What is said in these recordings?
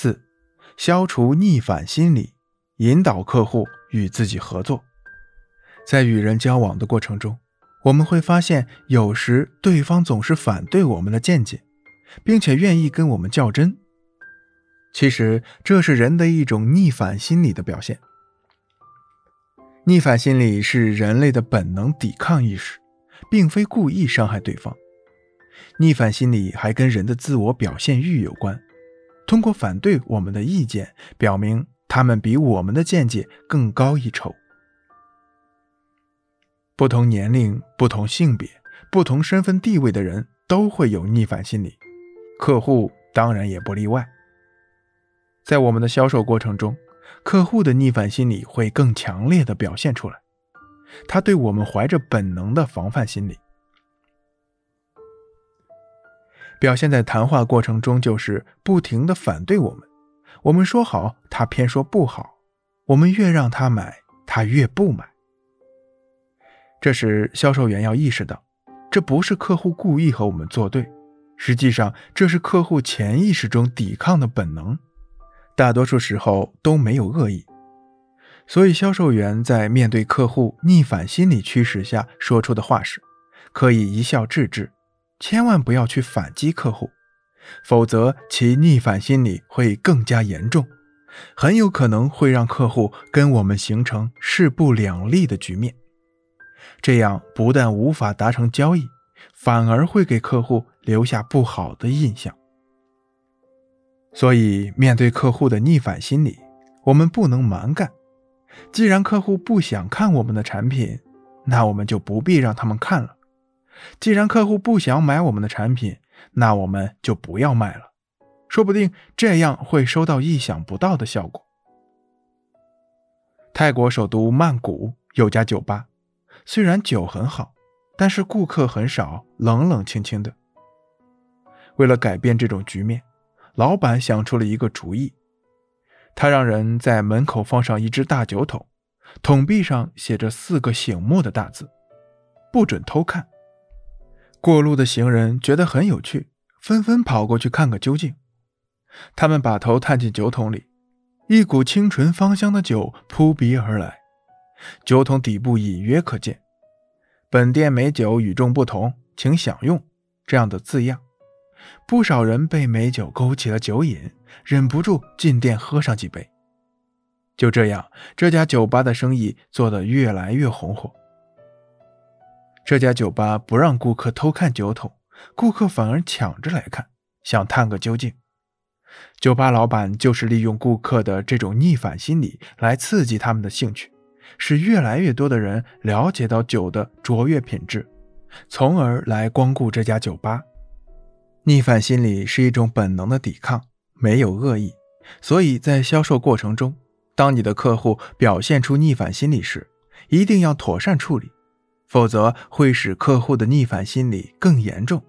四、消除逆反心理，引导客户与自己合作。在与人交往的过程中，我们会发现，有时对方总是反对我们的见解，并且愿意跟我们较真。其实，这是人的一种逆反心理的表现。逆反心理是人类的本能抵抗意识，并非故意伤害对方。逆反心理还跟人的自我表现欲有关，通过反对我们的意见，表明他们比我们的见解更高一筹。不同年龄、不同性别、不同身份地位的人都会有逆反心理，客户当然也不例外。在我们的销售过程中，客户的逆反心理会更强烈的表现出来，他对我们怀着本能的防范心理，表现在谈话过程中就是不停的反对我们，我们说好，他偏说不好，我们越让他买，他越不买。这时，销售员要意识到，这不是客户故意和我们作对，实际上这是客户潜意识中抵抗的本能，大多数时候都没有恶意。所以，销售员在面对客户逆反心理驱使下说出的话是，可以一笑置之，千万不要去反击客户，否则其逆反心理会更加严重，很有可能会让客户跟我们形成势不两立的局面。这样不但无法达成交易，反而会给客户留下不好的印象。所以，面对客户的逆反心理，我们不能蛮干。既然客户不想看我们的产品，那我们就不必让他们看了；既然客户不想买我们的产品，那我们就不要卖了。说不定这样会收到意想不到的效果。泰国首都曼谷有家酒吧。虽然酒很好，但是顾客很少，冷冷清清的。为了改变这种局面，老板想出了一个主意。他让人在门口放上一只大酒桶，桶壁上写着四个醒目的大字：“不准偷看。”过路的行人觉得很有趣，纷纷跑过去看个究竟。他们把头探进酒桶里，一股清纯芳香的酒扑鼻而来。酒桶底部隐约可见“本店美酒与众不同，请享用”这样的字样。不少人被美酒勾起了酒瘾，忍不住进店喝上几杯。就这样，这家酒吧的生意做得越来越红火。这家酒吧不让顾客偷看酒桶，顾客反而抢着来看，想探个究竟。酒吧老板就是利用顾客的这种逆反心理来刺激他们的兴趣。使越来越多的人了解到酒的卓越品质，从而来光顾这家酒吧。逆反心理是一种本能的抵抗，没有恶意。所以在销售过程中，当你的客户表现出逆反心理时，一定要妥善处理，否则会使客户的逆反心理更严重。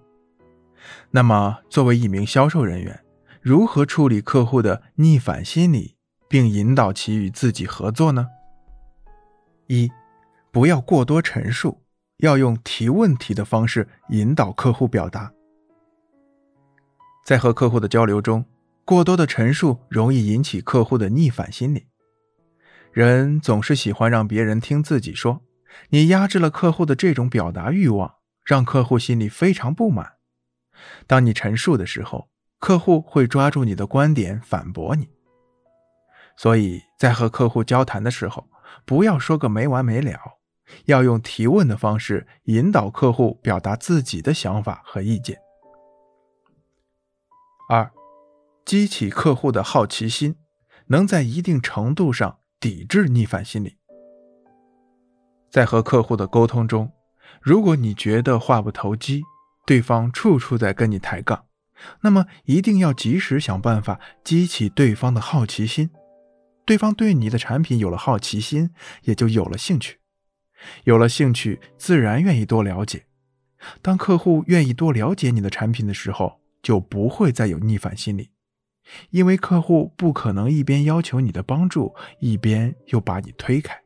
那么，作为一名销售人员，如何处理客户的逆反心理，并引导其与自己合作呢？一，不要过多陈述，要用提问题的方式引导客户表达。在和客户的交流中，过多的陈述容易引起客户的逆反心理。人总是喜欢让别人听自己说，你压制了客户的这种表达欲望，让客户心里非常不满。当你陈述的时候，客户会抓住你的观点反驳你。所以在和客户交谈的时候，不要说个没完没了，要用提问的方式引导客户表达自己的想法和意见。二，激起客户的好奇心，能在一定程度上抵制逆反心理。在和客户的沟通中，如果你觉得话不投机，对方处处在跟你抬杠，那么一定要及时想办法激起对方的好奇心。对方对你的产品有了好奇心，也就有了兴趣，有了兴趣，自然愿意多了解。当客户愿意多了解你的产品的时候，就不会再有逆反心理，因为客户不可能一边要求你的帮助，一边又把你推开。